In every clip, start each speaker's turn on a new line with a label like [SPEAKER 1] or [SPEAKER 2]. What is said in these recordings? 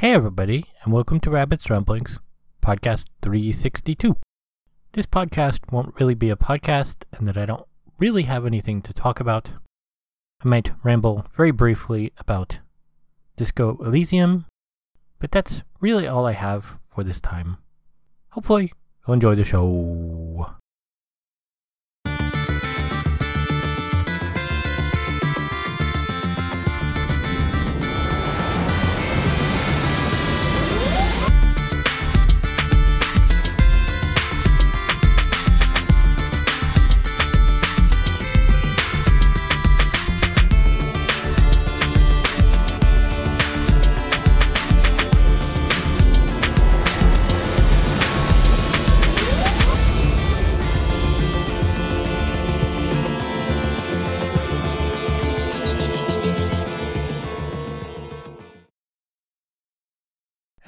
[SPEAKER 1] Hey, everybody, and welcome to Rabbit's Ramblings, podcast 362. This podcast won't really be a podcast, and that I don't really have anything to talk about. I might ramble very briefly about Disco Elysium, but that's really all I have for this time. Hopefully, you'll enjoy the show.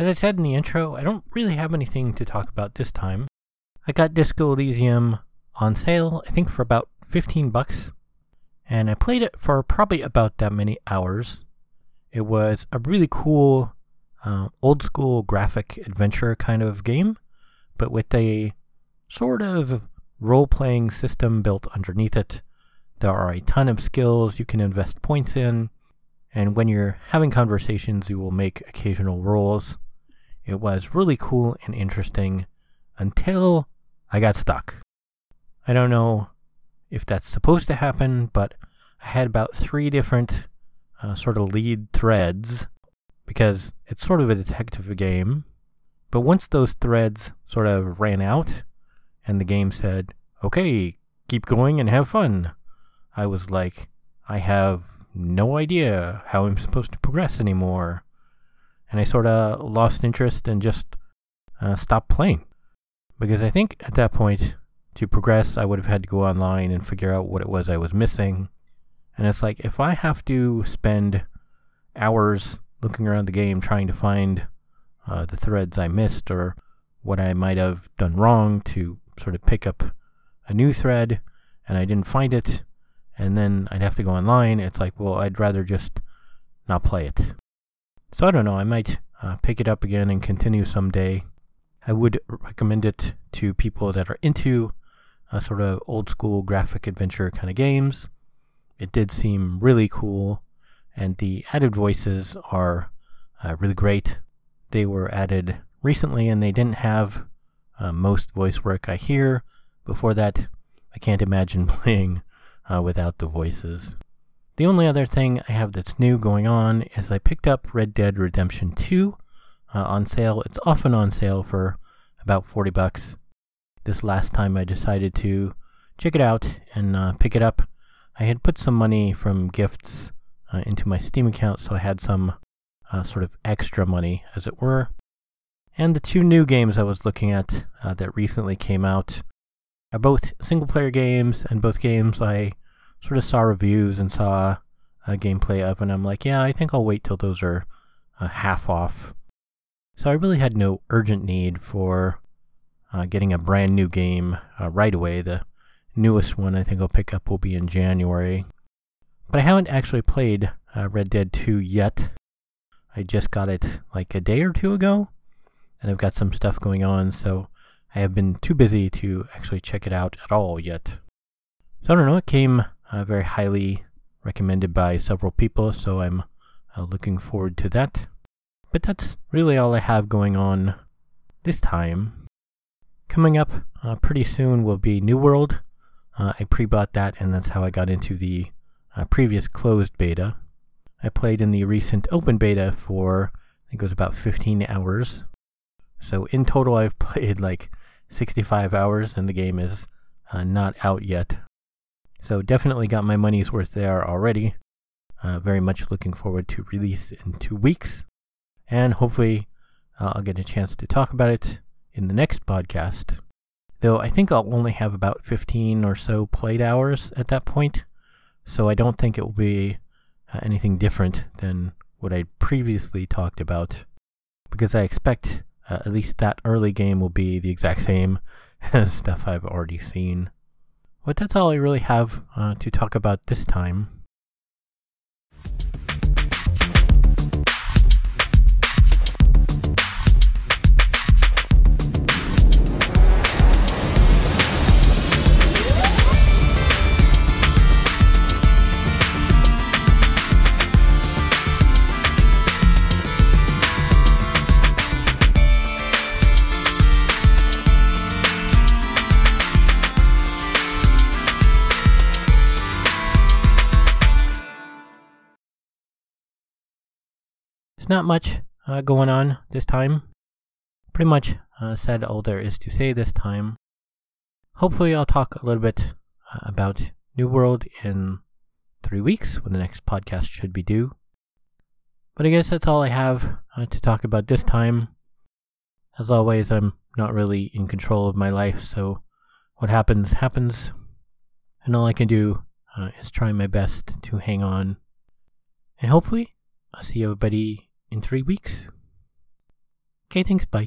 [SPEAKER 1] As I said in the intro, I don't really have anything to talk about this time. I got Disco Elysium on sale, I think for about 15 bucks, and I played it for probably about that many hours. It was a really cool, uh, old school graphic adventure kind of game, but with a sort of role playing system built underneath it. There are a ton of skills you can invest points in, and when you're having conversations, you will make occasional rolls. It was really cool and interesting until I got stuck. I don't know if that's supposed to happen, but I had about three different uh, sort of lead threads because it's sort of a detective game. But once those threads sort of ran out and the game said, okay, keep going and have fun, I was like, I have no idea how I'm supposed to progress anymore and I sort of lost interest and just uh, stopped playing. Because I think at that point, to progress, I would have had to go online and figure out what it was I was missing. And it's like, if I have to spend hours looking around the game trying to find uh, the threads I missed or what I might have done wrong to sort of pick up a new thread and I didn't find it, and then I'd have to go online, it's like, well, I'd rather just not play it. So I don't know. I might uh, pick it up again and continue someday. I would recommend it to people that are into a sort of old school graphic adventure kind of games. It did seem really cool, and the added voices are uh, really great. They were added recently, and they didn't have uh, most voice work I hear. Before that, I can't imagine playing uh, without the voices. The only other thing I have that's new going on is I picked up Red Dead Redemption 2 uh, on sale. It's often on sale for about 40 bucks. This last time I decided to check it out and uh, pick it up. I had put some money from gifts uh, into my Steam account, so I had some uh, sort of extra money, as it were. And the two new games I was looking at uh, that recently came out are both single player games, and both games I sort of saw reviews and saw a gameplay of, and I'm like, yeah, I think I'll wait till those are uh, half off. So I really had no urgent need for uh, getting a brand new game uh, right away. The newest one I think I'll pick up will be in January. But I haven't actually played uh, Red Dead 2 yet. I just got it like a day or two ago, and I've got some stuff going on, so I have been too busy to actually check it out at all yet. So I don't know, it came uh, very highly recommended by several people, so I'm uh, looking forward to that. But that's really all I have going on this time. Coming up uh, pretty soon will be New World. Uh, I pre bought that, and that's how I got into the uh, previous closed beta. I played in the recent open beta for, I think it was about 15 hours. So in total, I've played like 65 hours, and the game is uh, not out yet. So definitely got my money's worth there already. Uh, very much looking forward to release in two weeks. And hopefully uh, I'll get a chance to talk about it in the next podcast. Though I think I'll only have about 15 or so played hours at that point. So I don't think it will be uh, anything different than what I previously talked about. Because I expect uh, at least that early game will be the exact same as stuff I've already seen. But that's all I really have uh, to talk about this time. Not much uh, going on this time. Pretty much uh, said all there is to say this time. Hopefully, I'll talk a little bit uh, about New World in three weeks when the next podcast should be due. But I guess that's all I have uh, to talk about this time. As always, I'm not really in control of my life, so what happens, happens. And all I can do uh, is try my best to hang on. And hopefully, I'll see everybody in three weeks. Okay, thanks, bye.